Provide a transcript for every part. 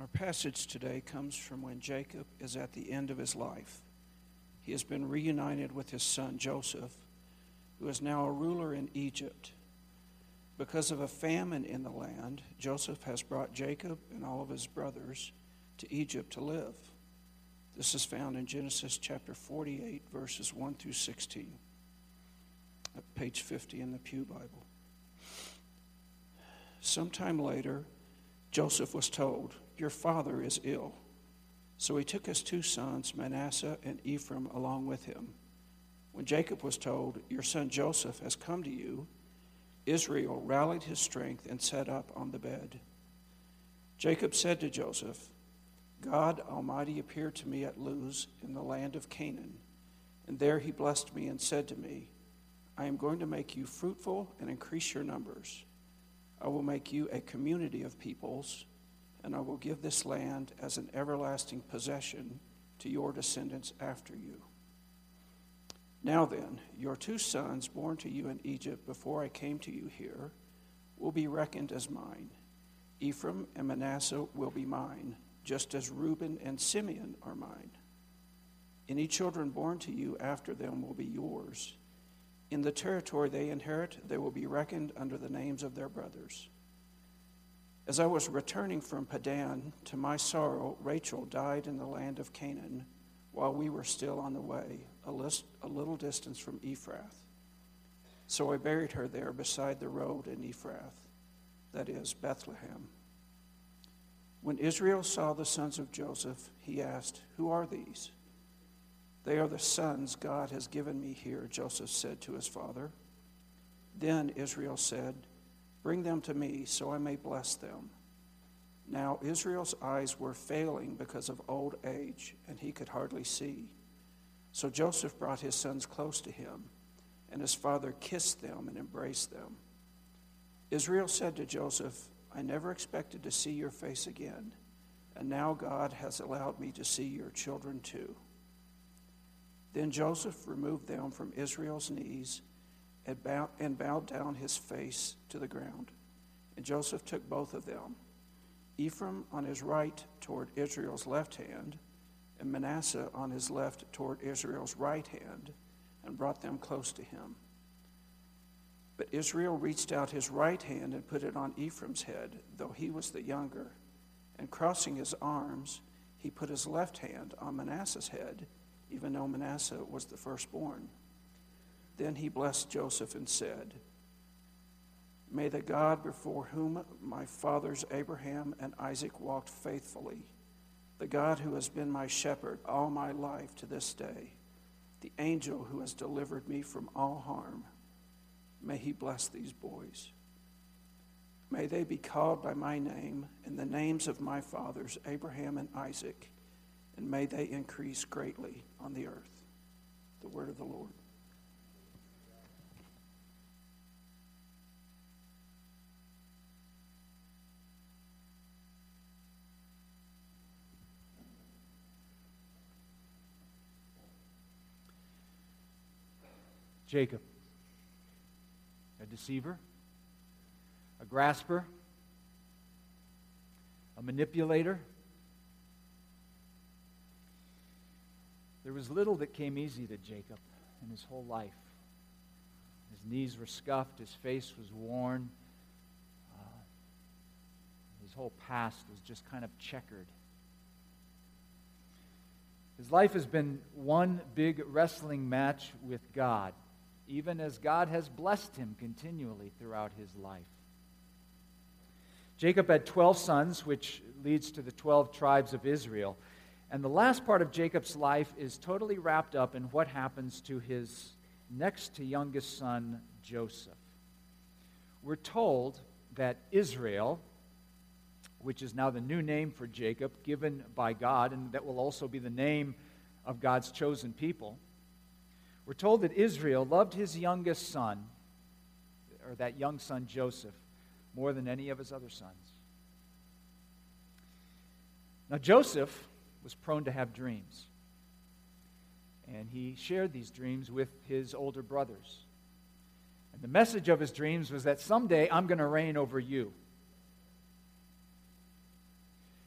Our passage today comes from when Jacob is at the end of his life. He has been reunited with his son Joseph, who is now a ruler in Egypt. Because of a famine in the land, Joseph has brought Jacob and all of his brothers to Egypt to live. This is found in Genesis chapter 48, verses 1 through 16, at page 50 in the Pew Bible. Sometime later, Joseph was told, Your father is ill. So he took his two sons, Manasseh and Ephraim, along with him. When Jacob was told, Your son Joseph has come to you, Israel rallied his strength and sat up on the bed. Jacob said to Joseph, God Almighty appeared to me at Luz in the land of Canaan, and there he blessed me and said to me, I am going to make you fruitful and increase your numbers. I will make you a community of peoples, and I will give this land as an everlasting possession to your descendants after you. Now then, your two sons born to you in Egypt before I came to you here will be reckoned as mine. Ephraim and Manasseh will be mine, just as Reuben and Simeon are mine. Any children born to you after them will be yours in the territory they inherit, they will be reckoned under the names of their brothers. As I was returning from Paddan, to my sorrow, Rachel died in the land of Canaan while we were still on the way, a, list, a little distance from Ephrath. So I buried her there beside the road in Ephrath, that is, Bethlehem. When Israel saw the sons of Joseph, he asked, Who are these? They are the sons God has given me here, Joseph said to his father. Then Israel said, Bring them to me so I may bless them. Now Israel's eyes were failing because of old age, and he could hardly see. So Joseph brought his sons close to him, and his father kissed them and embraced them. Israel said to Joseph, I never expected to see your face again, and now God has allowed me to see your children too. Then Joseph removed them from Israel's knees and bowed, and bowed down his face to the ground. And Joseph took both of them, Ephraim on his right toward Israel's left hand, and Manasseh on his left toward Israel's right hand, and brought them close to him. But Israel reached out his right hand and put it on Ephraim's head, though he was the younger. And crossing his arms, he put his left hand on Manasseh's head even though Manasseh was the firstborn. Then he blessed Joseph and said, May the God before whom my fathers Abraham and Isaac walked faithfully, the God who has been my shepherd all my life to this day, the angel who has delivered me from all harm, may he bless these boys. May they be called by my name and the names of my fathers Abraham and Isaac and may they increase greatly on the earth. The word of the Lord. Jacob, a deceiver, a grasper, a manipulator. There was little that came easy to Jacob in his whole life. His knees were scuffed, his face was worn, uh, his whole past was just kind of checkered. His life has been one big wrestling match with God, even as God has blessed him continually throughout his life. Jacob had 12 sons, which leads to the 12 tribes of Israel. And the last part of Jacob's life is totally wrapped up in what happens to his next to youngest son, Joseph. We're told that Israel, which is now the new name for Jacob, given by God, and that will also be the name of God's chosen people, we're told that Israel loved his youngest son, or that young son, Joseph, more than any of his other sons. Now, Joseph was prone to have dreams. And he shared these dreams with his older brothers. And the message of his dreams was that someday I'm going to reign over you.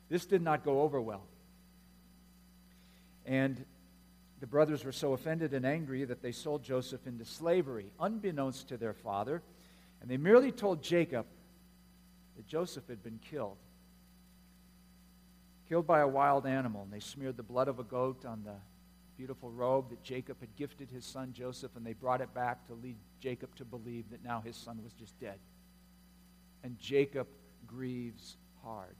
This did not go over well. And the brothers were so offended and angry that they sold Joseph into slavery, unbeknownst to their father. And they merely told Jacob that Joseph had been killed. Killed by a wild animal. And they smeared the blood of a goat on the beautiful robe that Jacob had gifted his son Joseph, and they brought it back to lead Jacob to believe that now his son was just dead. And Jacob grieves hard.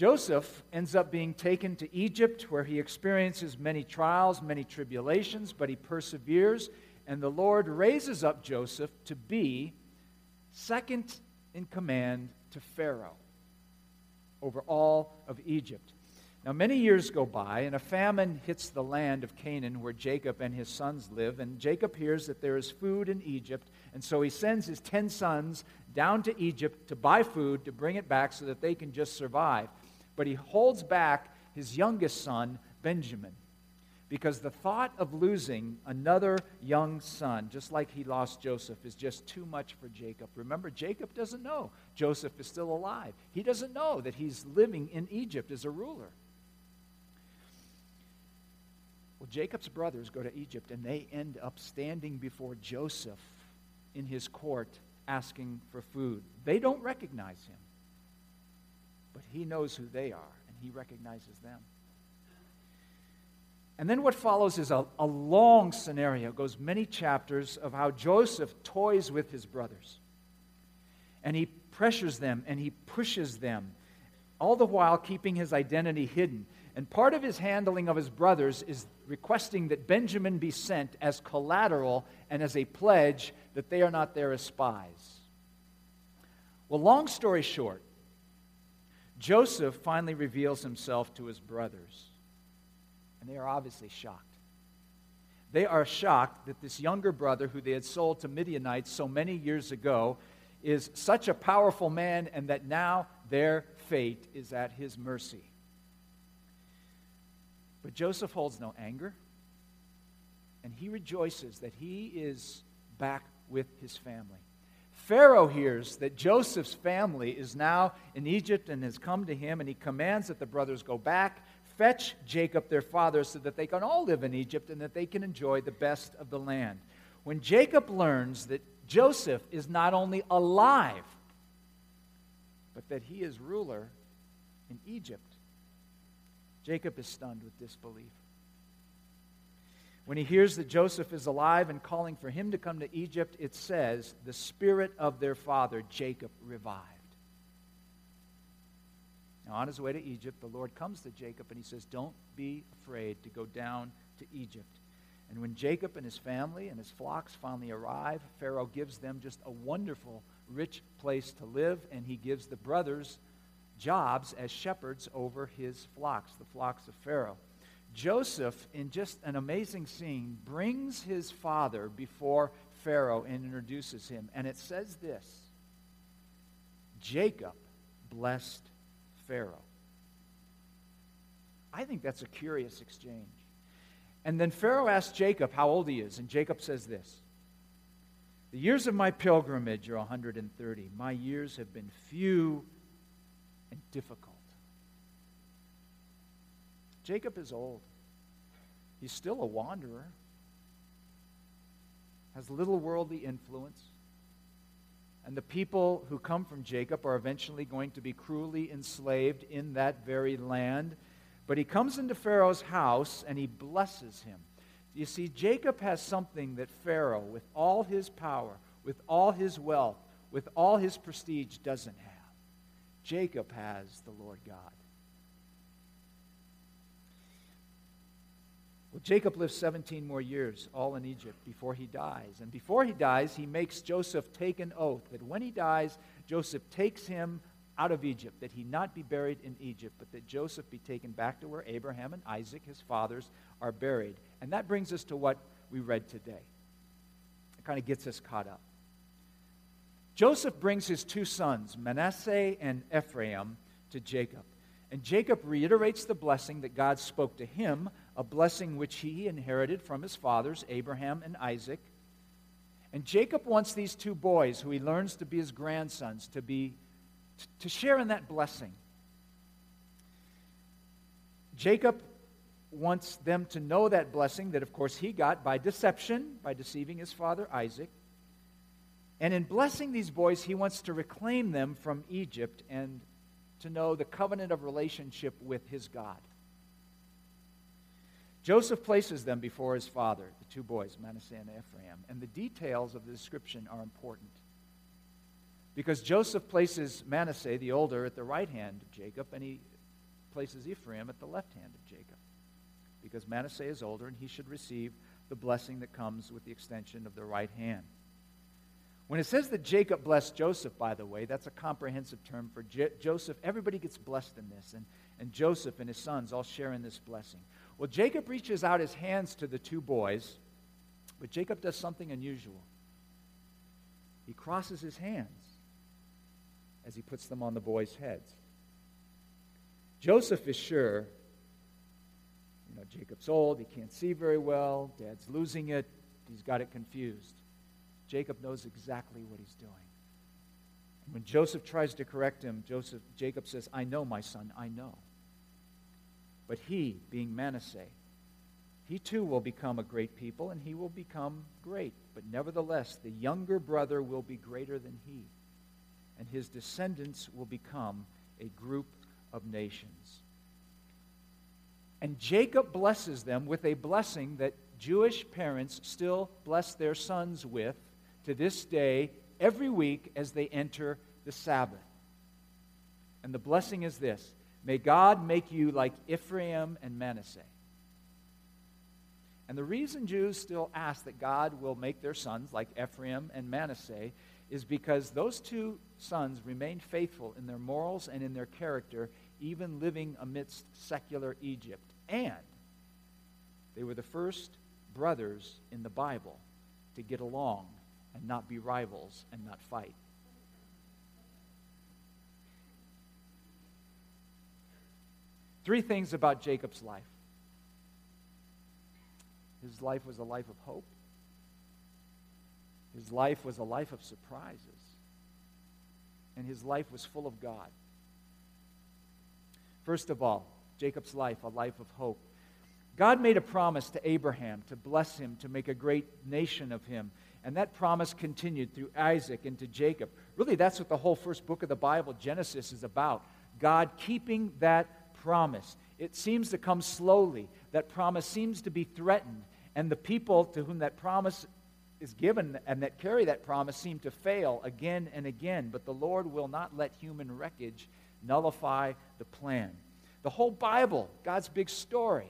Joseph ends up being taken to Egypt, where he experiences many trials, many tribulations, but he perseveres, and the Lord raises up Joseph to be second in command to Pharaoh over all of Egypt. Now, many years go by, and a famine hits the land of Canaan where Jacob and his sons live. And Jacob hears that there is food in Egypt, and so he sends his ten sons down to Egypt to buy food to bring it back so that they can just survive but he holds back his youngest son, Benjamin, because the thought of losing another young son, just like he lost Joseph, is just too much for Jacob. Remember, Jacob doesn't know Joseph is still alive, he doesn't know that he's living in Egypt as a ruler. Well, Jacob's brothers go to Egypt and they end up standing before Joseph in his court asking for food. They don't recognize him but he knows who they are and he recognizes them. And then what follows is a, a long scenario, goes many chapters of how Joseph toys with his brothers. And he pressures them and he pushes them, all the while keeping his identity hidden. And part of his handling of his brothers is requesting that Benjamin be sent as collateral and as a pledge that they are not there as spies. Well, long story short, Joseph finally reveals himself to his brothers, and they are obviously shocked. They are shocked that this younger brother, who they had sold to Midianites so many years ago, is such a powerful man, and that now their fate is at his mercy. But Joseph holds no anger, and he rejoices that he is back with his family. Pharaoh hears that Joseph's family is now in Egypt and has come to him, and he commands that the brothers go back, fetch Jacob, their father, so that they can all live in Egypt and that they can enjoy the best of the land. When Jacob learns that Joseph is not only alive, but that he is ruler in Egypt, Jacob is stunned with disbelief. When he hears that Joseph is alive and calling for him to come to Egypt, it says, the spirit of their father, Jacob, revived. Now, on his way to Egypt, the Lord comes to Jacob and he says, Don't be afraid to go down to Egypt. And when Jacob and his family and his flocks finally arrive, Pharaoh gives them just a wonderful, rich place to live, and he gives the brothers jobs as shepherds over his flocks, the flocks of Pharaoh. Joseph, in just an amazing scene, brings his father before Pharaoh and introduces him. And it says this Jacob blessed Pharaoh. I think that's a curious exchange. And then Pharaoh asks Jacob how old he is, and Jacob says this The years of my pilgrimage are 130. My years have been few and difficult. Jacob is old. He's still a wanderer, has little worldly influence. And the people who come from Jacob are eventually going to be cruelly enslaved in that very land. But he comes into Pharaoh's house and he blesses him. You see, Jacob has something that Pharaoh, with all his power, with all his wealth, with all his prestige, doesn't have. Jacob has the Lord God. Well, Jacob lives 17 more years, all in Egypt, before he dies. And before he dies, he makes Joseph take an oath that when he dies, Joseph takes him out of Egypt, that he not be buried in Egypt, but that Joseph be taken back to where Abraham and Isaac, his fathers, are buried. And that brings us to what we read today. It kind of gets us caught up. Joseph brings his two sons, Manasseh and Ephraim, to Jacob. And Jacob reiterates the blessing that God spoke to him a blessing which he inherited from his fathers, Abraham and Isaac. And Jacob wants these two boys, who he learns to be his grandsons, to be to share in that blessing. Jacob wants them to know that blessing that, of course, he got by deception, by deceiving his father Isaac. And in blessing these boys, he wants to reclaim them from Egypt and to know the covenant of relationship with his God. Joseph places them before his father, the two boys, Manasseh and Ephraim, and the details of the description are important. Because Joseph places Manasseh, the older, at the right hand of Jacob, and he places Ephraim at the left hand of Jacob. Because Manasseh is older, and he should receive the blessing that comes with the extension of the right hand. When it says that Jacob blessed Joseph, by the way, that's a comprehensive term for J- Joseph. Everybody gets blessed in this, and, and Joseph and his sons all share in this blessing. Well, Jacob reaches out his hands to the two boys, but Jacob does something unusual. He crosses his hands as he puts them on the boys' heads. Joseph is sure, you know, Jacob's old, he can't see very well, dad's losing it, he's got it confused. Jacob knows exactly what he's doing. And when Joseph tries to correct him, Joseph, Jacob says, I know, my son, I know. But he, being Manasseh, he too will become a great people, and he will become great. But nevertheless, the younger brother will be greater than he, and his descendants will become a group of nations. And Jacob blesses them with a blessing that Jewish parents still bless their sons with to this day, every week as they enter the Sabbath. And the blessing is this May God make you like Ephraim and Manasseh. And the reason Jews still ask that God will make their sons like Ephraim and Manasseh is because those two sons remained faithful in their morals and in their character, even living amidst secular Egypt. And they were the first brothers in the Bible to get along and not be rivals and not fight. Three things about Jacob's life his life was a life of hope, his life was a life of surprises, and his life was full of God. First of all, Jacob's life, a life of hope. God made a promise to Abraham to bless him, to make a great nation of him. And that promise continued through Isaac and to Jacob. Really, that's what the whole first book of the Bible, Genesis, is about. God keeping that promise. It seems to come slowly. That promise seems to be threatened. And the people to whom that promise is given and that carry that promise seem to fail again and again. But the Lord will not let human wreckage nullify the plan. The whole Bible, God's big story,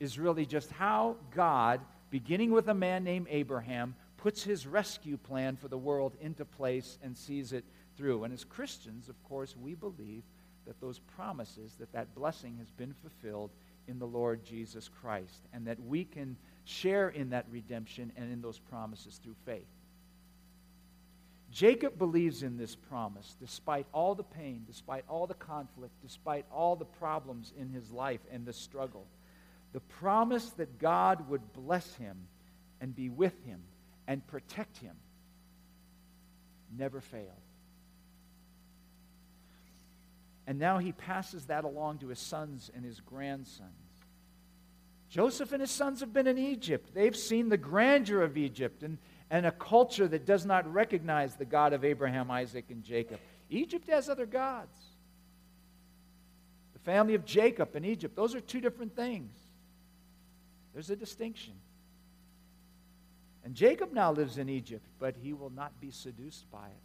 is really just how God, beginning with a man named Abraham, puts his rescue plan for the world into place and sees it through. And as Christians, of course, we believe that those promises, that that blessing has been fulfilled in the Lord Jesus Christ, and that we can share in that redemption and in those promises through faith. Jacob believes in this promise despite all the pain, despite all the conflict, despite all the problems in his life and the struggle. The promise that God would bless him and be with him and protect him never failed. And now he passes that along to his sons and his grandsons. Joseph and his sons have been in Egypt. They've seen the grandeur of Egypt and, and a culture that does not recognize the God of Abraham, Isaac, and Jacob. Egypt has other gods. The family of Jacob and Egypt, those are two different things. There's a distinction. And Jacob now lives in Egypt, but he will not be seduced by it.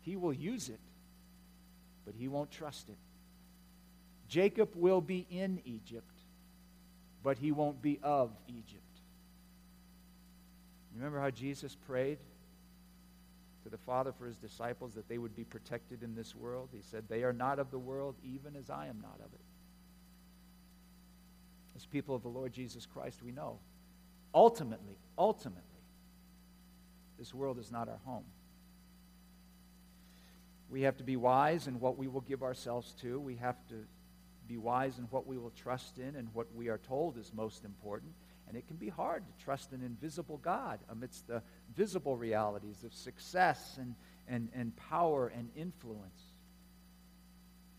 He will use it, but he won't trust it. Jacob will be in Egypt, but he won't be of Egypt. Remember how Jesus prayed to the Father for his disciples that they would be protected in this world? He said, They are not of the world, even as I am not of it. As people of the Lord Jesus Christ, we know ultimately, ultimately, this world is not our home. We have to be wise in what we will give ourselves to. We have to be wise in what we will trust in and what we are told is most important. And it can be hard to trust an invisible God amidst the visible realities of success and, and, and power and influence.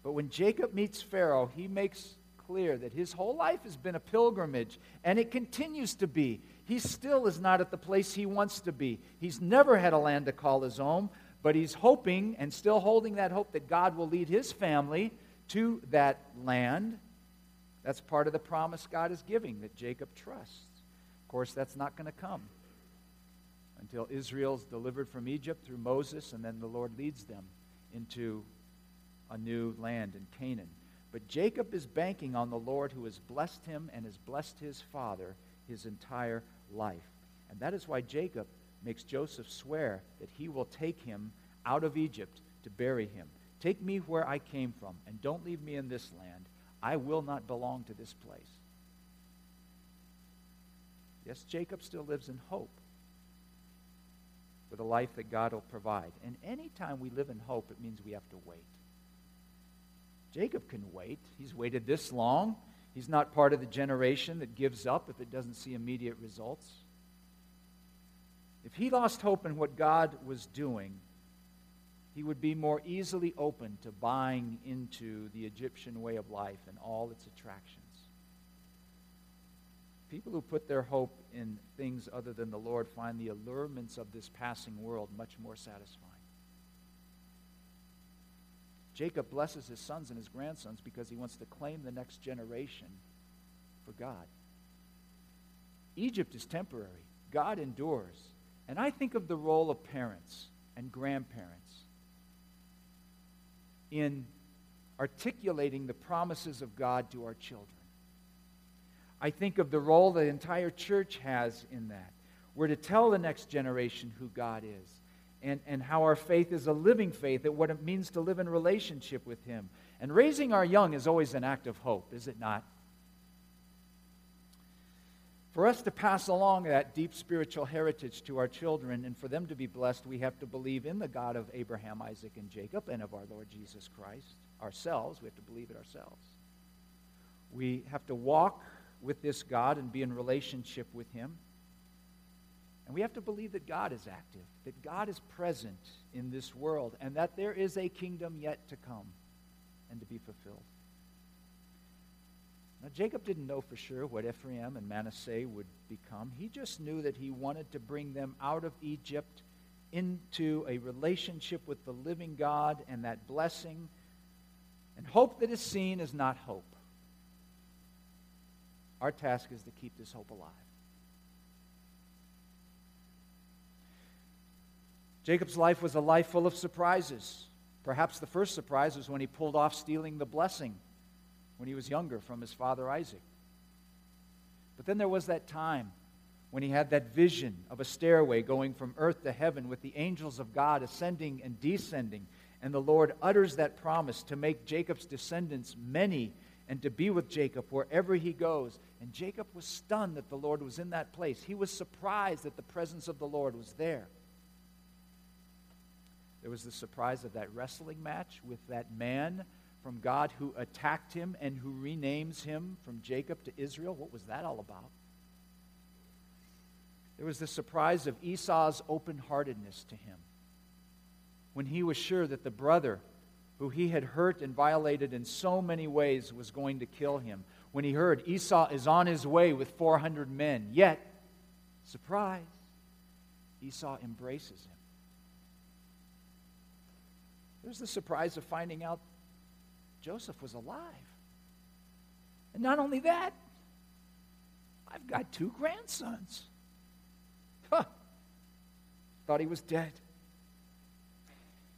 But when Jacob meets Pharaoh, he makes clear that his whole life has been a pilgrimage, and it continues to be. He still is not at the place he wants to be. He's never had a land to call his own, but he's hoping and still holding that hope that God will lead his family to that land. That's part of the promise God is giving that Jacob trusts. Of course, that's not going to come until Israel's delivered from Egypt through Moses, and then the Lord leads them into a new land in Canaan. But Jacob is banking on the Lord who has blessed him and has blessed his father his entire life. And that is why Jacob makes Joseph swear that he will take him out of Egypt to bury him. Take me where I came from, and don't leave me in this land. I will not belong to this place. Yes, Jacob still lives in hope with a life that God will provide. And anytime we live in hope, it means we have to wait. Jacob can wait. He's waited this long. He's not part of the generation that gives up if it doesn't see immediate results. If he lost hope in what God was doing, he would be more easily open to buying into the Egyptian way of life and all its attractions. People who put their hope in things other than the Lord find the allurements of this passing world much more satisfying. Jacob blesses his sons and his grandsons because he wants to claim the next generation for God. Egypt is temporary, God endures. And I think of the role of parents and grandparents in articulating the promises of God to our children. I think of the role the entire church has in that. We're to tell the next generation who God is and, and how our faith is a living faith, and what it means to live in relationship with Him. And raising our young is always an act of hope, is it not? For us to pass along that deep spiritual heritage to our children and for them to be blessed, we have to believe in the God of Abraham, Isaac, and Jacob and of our Lord Jesus Christ. Ourselves, we have to believe it ourselves. We have to walk with this God and be in relationship with Him. And we have to believe that God is active, that God is present in this world, and that there is a kingdom yet to come and to be fulfilled. Jacob didn't know for sure what Ephraim and Manasseh would become. He just knew that he wanted to bring them out of Egypt into a relationship with the living God and that blessing. And hope that is seen is not hope. Our task is to keep this hope alive. Jacob's life was a life full of surprises. Perhaps the first surprise was when he pulled off stealing the blessing when he was younger from his father Isaac. But then there was that time when he had that vision of a stairway going from earth to heaven with the angels of God ascending and descending. And the Lord utters that promise to make Jacob's descendants many and to be with Jacob wherever he goes. And Jacob was stunned that the Lord was in that place. He was surprised that the presence of the Lord was there. There was the surprise of that wrestling match with that man from God who attacked him and who renames him from Jacob to Israel. What was that all about? There was the surprise of Esau's open heartedness to him when he was sure that the brother who he had hurt and violated in so many ways was going to kill him. When he heard Esau is on his way with 400 men, yet, surprise, Esau embraces him. There's the surprise of finding out Joseph was alive. And not only that, I've got two grandsons. Huh. Thought he was dead.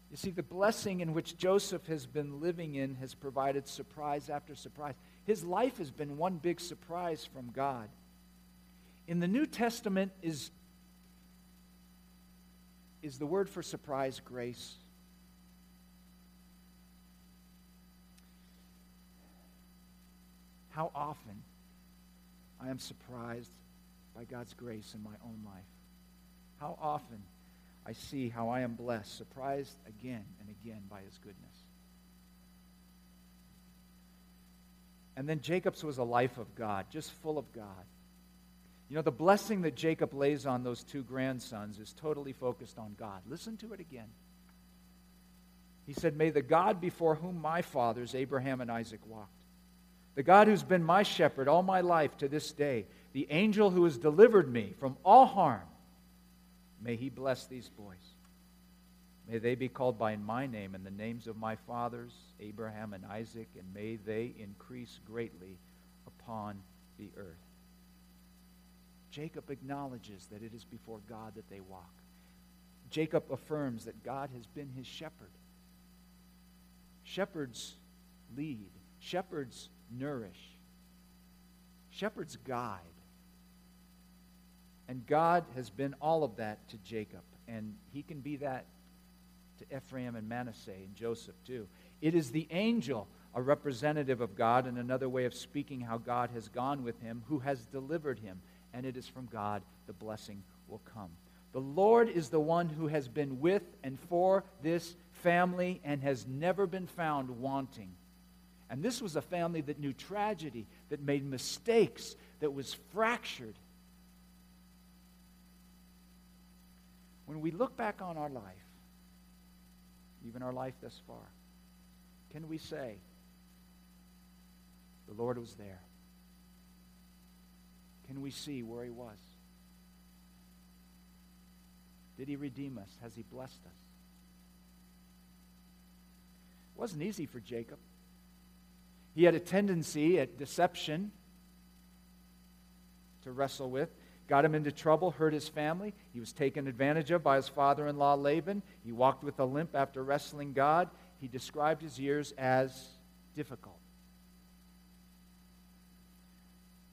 You see, the blessing in which Joseph has been living in has provided surprise after surprise. His life has been one big surprise from God. In the New Testament is, is the word for surprise grace. How often I am surprised by God's grace in my own life. How often I see how I am blessed, surprised again and again by his goodness. And then Jacob's was a life of God, just full of God. You know, the blessing that Jacob lays on those two grandsons is totally focused on God. Listen to it again. He said, May the God before whom my fathers, Abraham and Isaac, walked, the God who's been my shepherd all my life to this day, the angel who has delivered me from all harm, may he bless these boys. May they be called by my name and the names of my fathers, Abraham and Isaac, and may they increase greatly upon the earth. Jacob acknowledges that it is before God that they walk. Jacob affirms that God has been his shepherd. Shepherds lead, shepherds nourish, shepherds guide. And God has been all of that to Jacob, and he can be that to Ephraim and Manasseh and Joseph too. It is the angel, a representative of God, and another way of speaking how God has gone with him, who has delivered him. And it is from God the blessing will come. The Lord is the one who has been with and for this family and has never been found wanting. And this was a family that knew tragedy, that made mistakes, that was fractured. When we look back on our life, even our life thus far, can we say, the Lord was there? Can we see where He was? Did He redeem us? Has He blessed us? It wasn't easy for Jacob. He had a tendency at deception to wrestle with got him into trouble, hurt his family. He was taken advantage of by his father in law Laban. He walked with a limp after wrestling God. He described his years as difficult.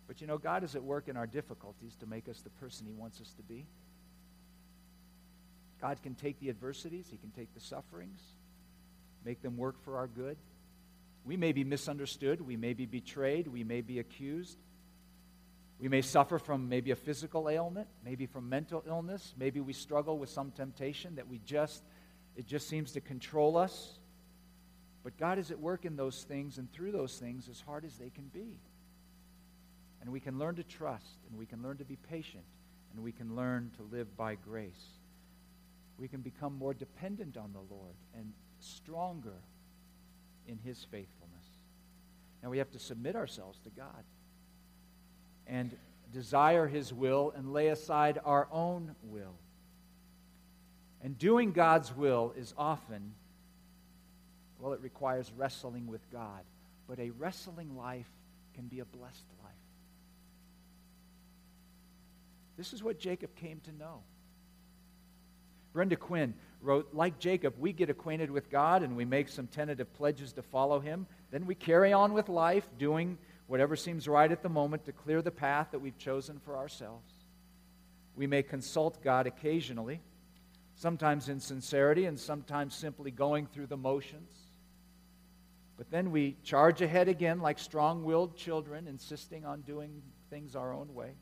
But you know, God is at work in our difficulties to make us the person He wants us to be. God can take the adversities, He can take the sufferings, make them work for our good. We may be misunderstood, we may be betrayed, we may be accused. We may suffer from maybe a physical ailment, maybe from mental illness, maybe we struggle with some temptation that we just, it just seems to control us. But God is at work in those things and through those things as hard as they can be. And we can learn to trust, and we can learn to be patient, and we can learn to live by grace. We can become more dependent on the Lord and stronger in His faithfulness. Now we have to submit ourselves to God and desire His will and lay aside our own will. And doing God's will is often, well, it requires wrestling with God. But a wrestling life can be a blessed life. This is what Jacob came to know. Brenda Quinn wrote, Like Jacob, we get acquainted with God and we make some tentative pledges to follow him. Then we carry on with life, doing whatever seems right at the moment to clear the path that we've chosen for ourselves. We may consult God occasionally, sometimes in sincerity and sometimes simply going through the motions. But then we charge ahead again like strong willed children, insisting on doing things our own way.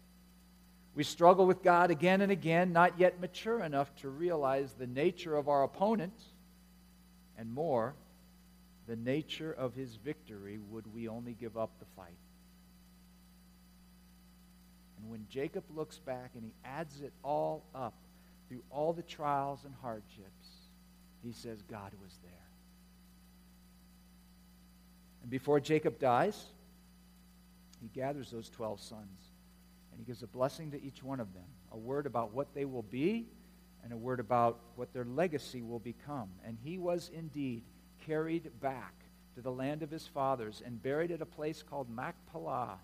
We struggle with God again and again, not yet mature enough to realize the nature of our opponent, and more, the nature of his victory would we only give up the fight. And when Jacob looks back and he adds it all up through all the trials and hardships, he says, God was there. And before Jacob dies, he gathers those 12 sons and he gives a blessing to each one of them a word about what they will be and a word about what their legacy will become. And he was indeed carried back to the land of his fathers and buried at a place called Machpelah,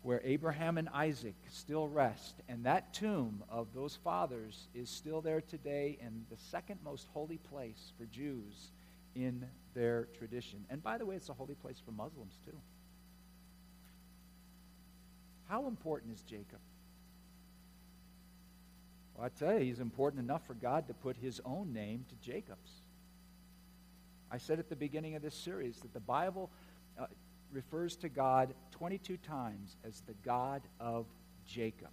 where Abraham and Isaac still rest. And that tomb of those fathers is still there today and the second most holy place for Jews in their tradition. And by the way, it's a holy place for Muslims too. How important is Jacob? Well, I tell you, he's important enough for God to put his own name to Jacob's. I said at the beginning of this series that the Bible uh, refers to God 22 times as the God of Jacob.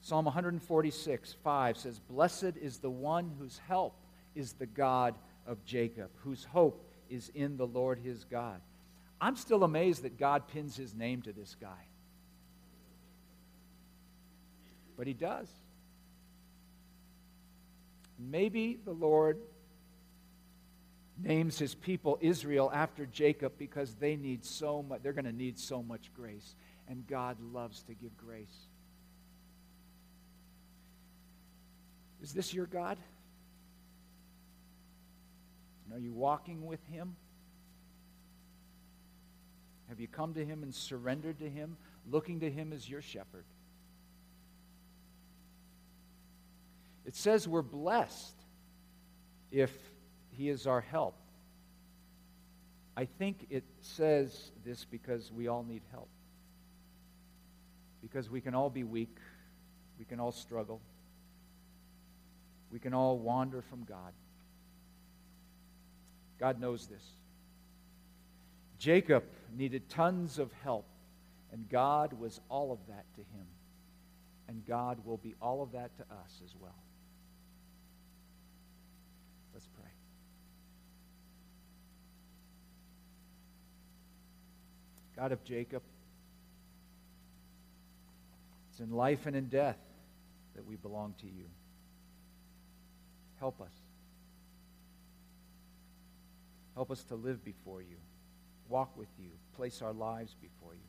Psalm 146, 5 says, Blessed is the one whose help is the God of Jacob, whose hope is in the Lord his God. I'm still amazed that God pins his name to this guy. But he does. Maybe the Lord names his people Israel after Jacob because they need so much they're going to need so much grace and God loves to give grace. Is this your God? And are you walking with him? Have you come to him and surrendered to him, looking to him as your shepherd? It says we're blessed if he is our help. I think it says this because we all need help. Because we can all be weak, we can all struggle, we can all wander from God. God knows this. Jacob needed tons of help, and God was all of that to him. And God will be all of that to us as well. Let's pray. God of Jacob, it's in life and in death that we belong to you. Help us. Help us to live before you, walk with you, place our lives before you.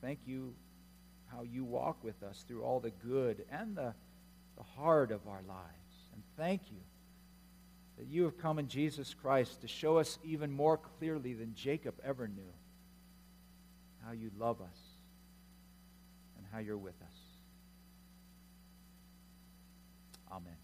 Thank you how you walk with us through all the good and the, the hard of our lives. And thank you that you have come in Jesus Christ to show us even more clearly than Jacob ever knew how you love us and how you're with us. Amen.